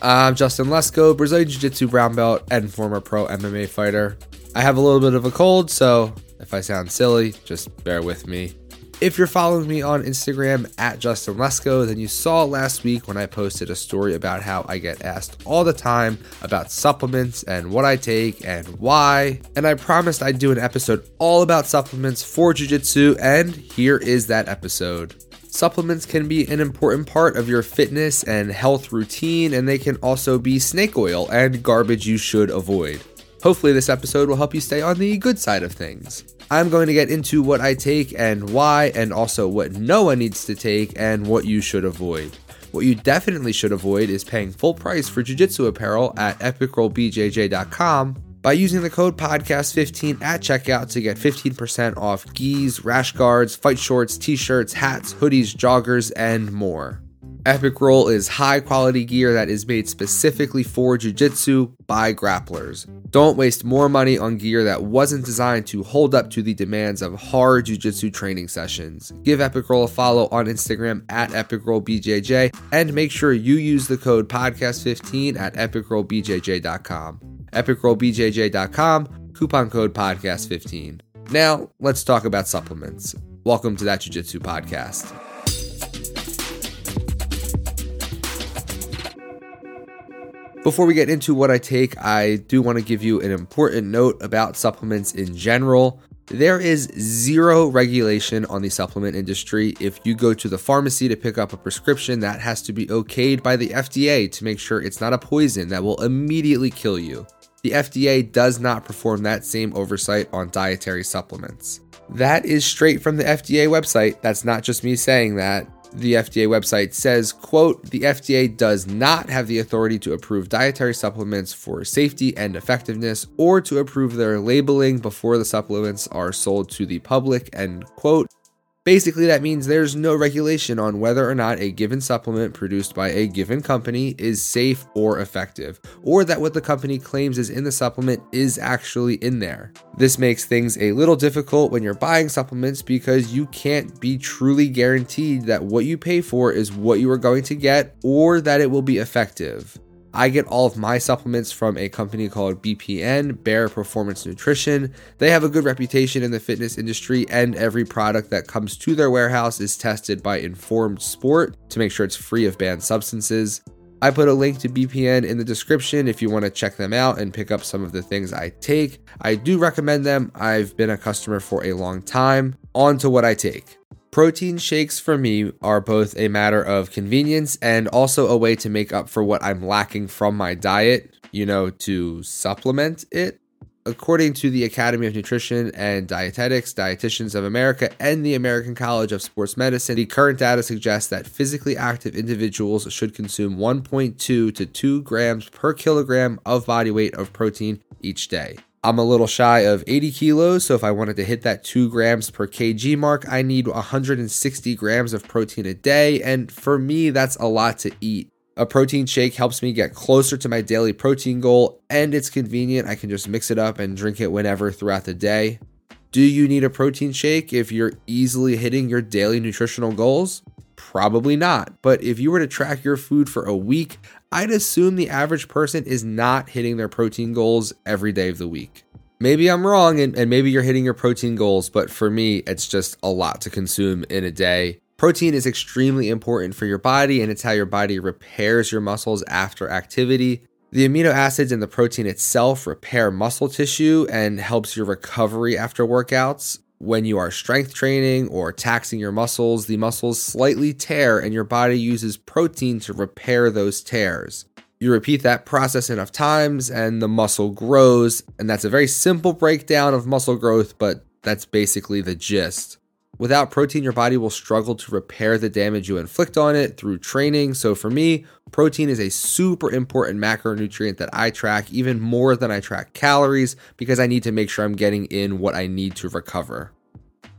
I'm Justin Lesko, Brazilian Jiu Jitsu brown belt and former pro MMA fighter. I have a little bit of a cold, so if I sound silly, just bear with me. If you're following me on Instagram at Justin Lesko, then you saw last week when I posted a story about how I get asked all the time about supplements and what I take and why. And I promised I'd do an episode all about supplements for Jiu Jitsu, and here is that episode. Supplements can be an important part of your fitness and health routine, and they can also be snake oil and garbage you should avoid. Hopefully, this episode will help you stay on the good side of things. I'm going to get into what I take and why, and also what no one needs to take and what you should avoid. What you definitely should avoid is paying full price for jiu-jitsu apparel at epicrollbjj.com by using the code podcast15 at checkout to get 15% off gis, rash guards, fight shorts, t-shirts, hats, hoodies, joggers, and more. Epic Roll is high quality gear that is made specifically for jiu-jitsu by grapplers. Don't waste more money on gear that wasn't designed to hold up to the demands of hard jiu-jitsu training sessions. Give Epic Roll a follow on Instagram at EpicRollBJJ and make sure you use the code podcast15 at epicrollbjj.com. epicrollbjj.com, coupon code podcast15. Now, let's talk about supplements. Welcome to that Jiu-Jitsu podcast. Before we get into what I take, I do want to give you an important note about supplements in general. There is zero regulation on the supplement industry. If you go to the pharmacy to pick up a prescription, that has to be okayed by the FDA to make sure it's not a poison that will immediately kill you. The FDA does not perform that same oversight on dietary supplements. That is straight from the FDA website. That's not just me saying that the FDA website says, quote, the FDA does not have the authority to approve dietary supplements for safety and effectiveness or to approve their labeling before the supplements are sold to the public, end quote. Basically, that means there's no regulation on whether or not a given supplement produced by a given company is safe or effective, or that what the company claims is in the supplement is actually in there. This makes things a little difficult when you're buying supplements because you can't be truly guaranteed that what you pay for is what you are going to get or that it will be effective. I get all of my supplements from a company called BPN, Bare Performance Nutrition. They have a good reputation in the fitness industry, and every product that comes to their warehouse is tested by Informed Sport to make sure it's free of banned substances. I put a link to BPN in the description if you want to check them out and pick up some of the things I take. I do recommend them. I've been a customer for a long time. On to what I take. Protein shakes for me are both a matter of convenience and also a way to make up for what I'm lacking from my diet, you know, to supplement it. According to the Academy of Nutrition and Dietetics, Dietitians of America, and the American College of Sports Medicine, the current data suggests that physically active individuals should consume 1.2 to 2 grams per kilogram of body weight of protein each day. I'm a little shy of 80 kilos, so if I wanted to hit that 2 grams per kg mark, I need 160 grams of protein a day, and for me, that's a lot to eat. A protein shake helps me get closer to my daily protein goal, and it's convenient. I can just mix it up and drink it whenever throughout the day. Do you need a protein shake if you're easily hitting your daily nutritional goals? Probably not. But if you were to track your food for a week, I'd assume the average person is not hitting their protein goals every day of the week. Maybe I'm wrong and, and maybe you're hitting your protein goals, but for me, it's just a lot to consume in a day. Protein is extremely important for your body and it's how your body repairs your muscles after activity. The amino acids in the protein itself repair muscle tissue and helps your recovery after workouts. When you are strength training or taxing your muscles, the muscles slightly tear and your body uses protein to repair those tears. You repeat that process enough times and the muscle grows, and that's a very simple breakdown of muscle growth, but that's basically the gist. Without protein, your body will struggle to repair the damage you inflict on it through training. So, for me, protein is a super important macronutrient that I track even more than I track calories because I need to make sure I'm getting in what I need to recover.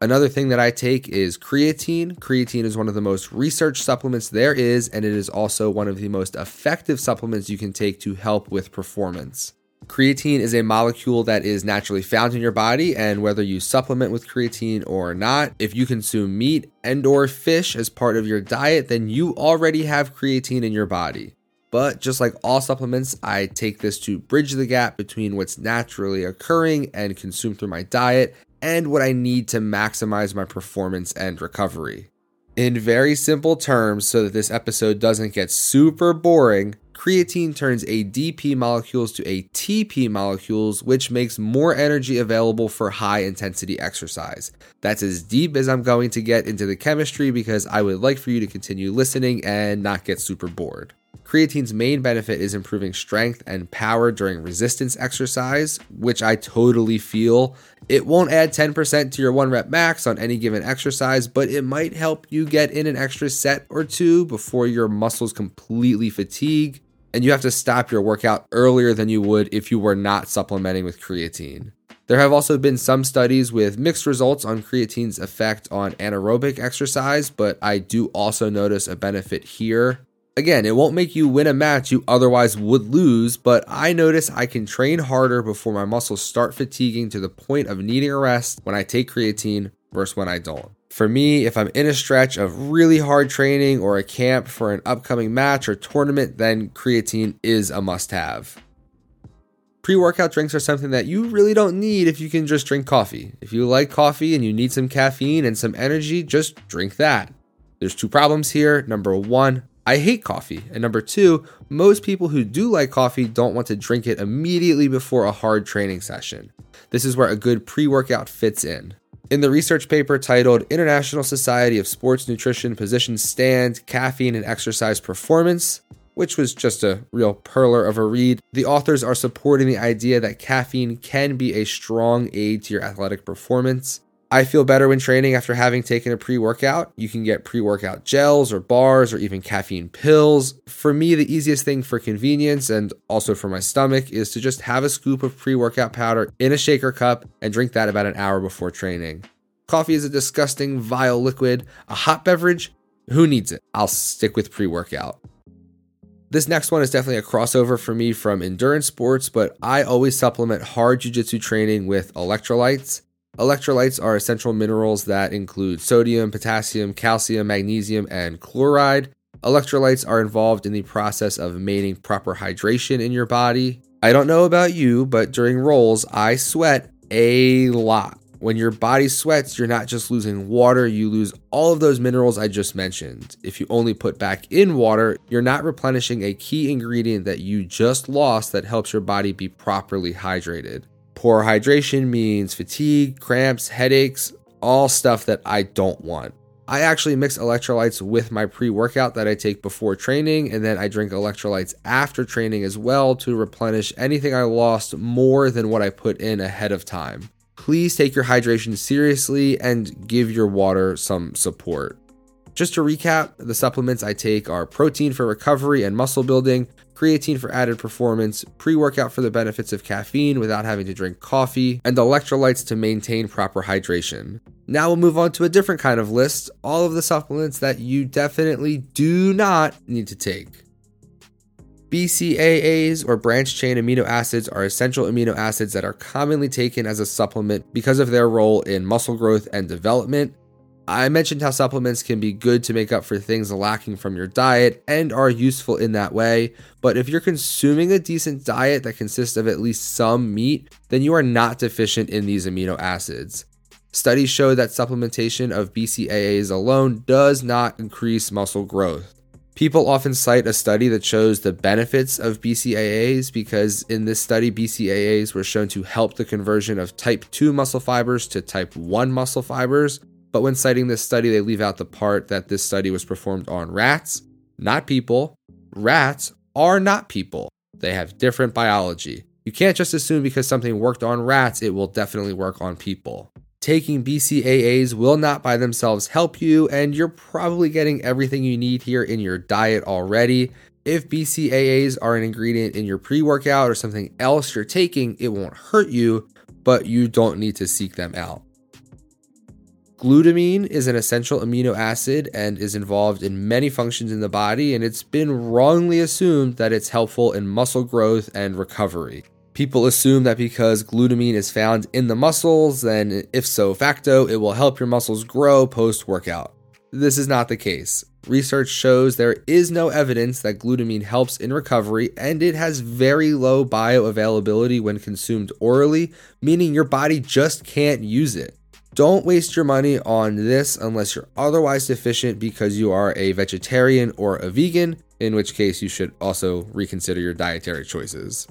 Another thing that I take is creatine. Creatine is one of the most researched supplements there is, and it is also one of the most effective supplements you can take to help with performance. Creatine is a molecule that is naturally found in your body and whether you supplement with creatine or not, if you consume meat and or fish as part of your diet, then you already have creatine in your body. but just like all supplements, I take this to bridge the gap between what's naturally occurring and consumed through my diet and what I need to maximize my performance and recovery. In very simple terms, so that this episode doesn't get super boring, creatine turns ADP molecules to ATP molecules, which makes more energy available for high intensity exercise. That's as deep as I'm going to get into the chemistry because I would like for you to continue listening and not get super bored. Creatine's main benefit is improving strength and power during resistance exercise, which I totally feel. It won't add 10% to your one rep max on any given exercise, but it might help you get in an extra set or two before your muscles completely fatigue and you have to stop your workout earlier than you would if you were not supplementing with creatine. There have also been some studies with mixed results on creatine's effect on anaerobic exercise, but I do also notice a benefit here. Again, it won't make you win a match you otherwise would lose, but I notice I can train harder before my muscles start fatiguing to the point of needing a rest when I take creatine versus when I don't. For me, if I'm in a stretch of really hard training or a camp for an upcoming match or tournament, then creatine is a must have. Pre workout drinks are something that you really don't need if you can just drink coffee. If you like coffee and you need some caffeine and some energy, just drink that. There's two problems here. Number one, I hate coffee. And number two, most people who do like coffee don't want to drink it immediately before a hard training session. This is where a good pre workout fits in. In the research paper titled International Society of Sports Nutrition Position Stand Caffeine and Exercise Performance, which was just a real perler of a read, the authors are supporting the idea that caffeine can be a strong aid to your athletic performance. I feel better when training after having taken a pre workout. You can get pre workout gels or bars or even caffeine pills. For me, the easiest thing for convenience and also for my stomach is to just have a scoop of pre workout powder in a shaker cup and drink that about an hour before training. Coffee is a disgusting, vile liquid. A hot beverage? Who needs it? I'll stick with pre workout. This next one is definitely a crossover for me from endurance sports, but I always supplement hard jiu-jitsu training with electrolytes. Electrolytes are essential minerals that include sodium, potassium, calcium, magnesium, and chloride. Electrolytes are involved in the process of maintaining proper hydration in your body. I don't know about you, but during rolls, I sweat a lot. When your body sweats, you're not just losing water, you lose all of those minerals I just mentioned. If you only put back in water, you're not replenishing a key ingredient that you just lost that helps your body be properly hydrated. Poor hydration means fatigue, cramps, headaches, all stuff that I don't want. I actually mix electrolytes with my pre workout that I take before training, and then I drink electrolytes after training as well to replenish anything I lost more than what I put in ahead of time. Please take your hydration seriously and give your water some support. Just to recap, the supplements I take are protein for recovery and muscle building, creatine for added performance, pre workout for the benefits of caffeine without having to drink coffee, and electrolytes to maintain proper hydration. Now we'll move on to a different kind of list all of the supplements that you definitely do not need to take. BCAAs or branch chain amino acids are essential amino acids that are commonly taken as a supplement because of their role in muscle growth and development. I mentioned how supplements can be good to make up for things lacking from your diet and are useful in that way. But if you're consuming a decent diet that consists of at least some meat, then you are not deficient in these amino acids. Studies show that supplementation of BCAAs alone does not increase muscle growth. People often cite a study that shows the benefits of BCAAs because in this study, BCAAs were shown to help the conversion of type 2 muscle fibers to type 1 muscle fibers, but when citing this study, they leave out the part that this study was performed on rats, not people. Rats are not people, they have different biology. You can't just assume because something worked on rats, it will definitely work on people. Taking BCAAs will not by themselves help you, and you're probably getting everything you need here in your diet already. If BCAAs are an ingredient in your pre workout or something else you're taking, it won't hurt you, but you don't need to seek them out. Glutamine is an essential amino acid and is involved in many functions in the body, and it's been wrongly assumed that it's helpful in muscle growth and recovery. People assume that because glutamine is found in the muscles, then if so facto, it will help your muscles grow post workout. This is not the case. research shows there is no evidence that glutamine helps in recovery, and it has very low bioavailability when consumed orally, meaning your body just can't use it. Don't waste your money on this unless you're otherwise deficient because you are a vegetarian or a vegan, in which case you should also reconsider your dietary choices.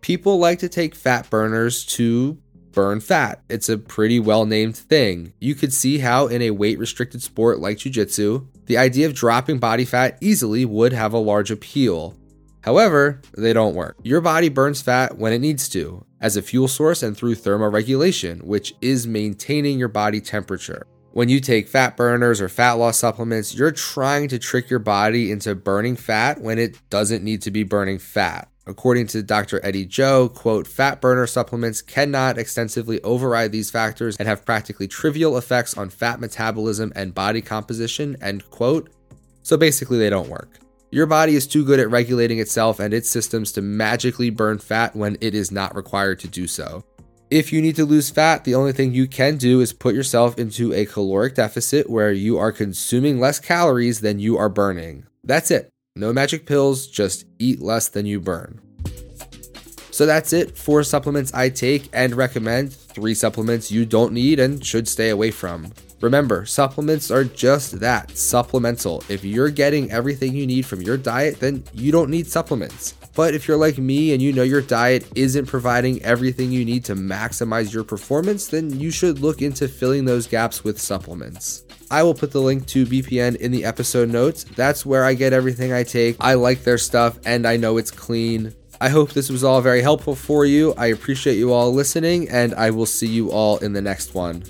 People like to take fat burners to burn fat. It's a pretty well named thing. You could see how, in a weight restricted sport like Jiu Jitsu, the idea of dropping body fat easily would have a large appeal. However, they don't work. Your body burns fat when it needs to, as a fuel source and through thermoregulation, which is maintaining your body temperature. When you take fat burners or fat loss supplements, you're trying to trick your body into burning fat when it doesn't need to be burning fat. According to Dr. Eddie Jo, quote, fat burner supplements cannot extensively override these factors and have practically trivial effects on fat metabolism and body composition, end quote. So basically, they don't work. Your body is too good at regulating itself and its systems to magically burn fat when it is not required to do so. If you need to lose fat, the only thing you can do is put yourself into a caloric deficit where you are consuming less calories than you are burning. That's it. No magic pills, just eat less than you burn. So that's it for supplements I take and recommend. Three supplements you don't need and should stay away from. Remember, supplements are just that supplemental. If you're getting everything you need from your diet, then you don't need supplements. But if you're like me and you know your diet isn't providing everything you need to maximize your performance, then you should look into filling those gaps with supplements. I will put the link to BPN in the episode notes. That's where I get everything I take. I like their stuff and I know it's clean. I hope this was all very helpful for you. I appreciate you all listening, and I will see you all in the next one.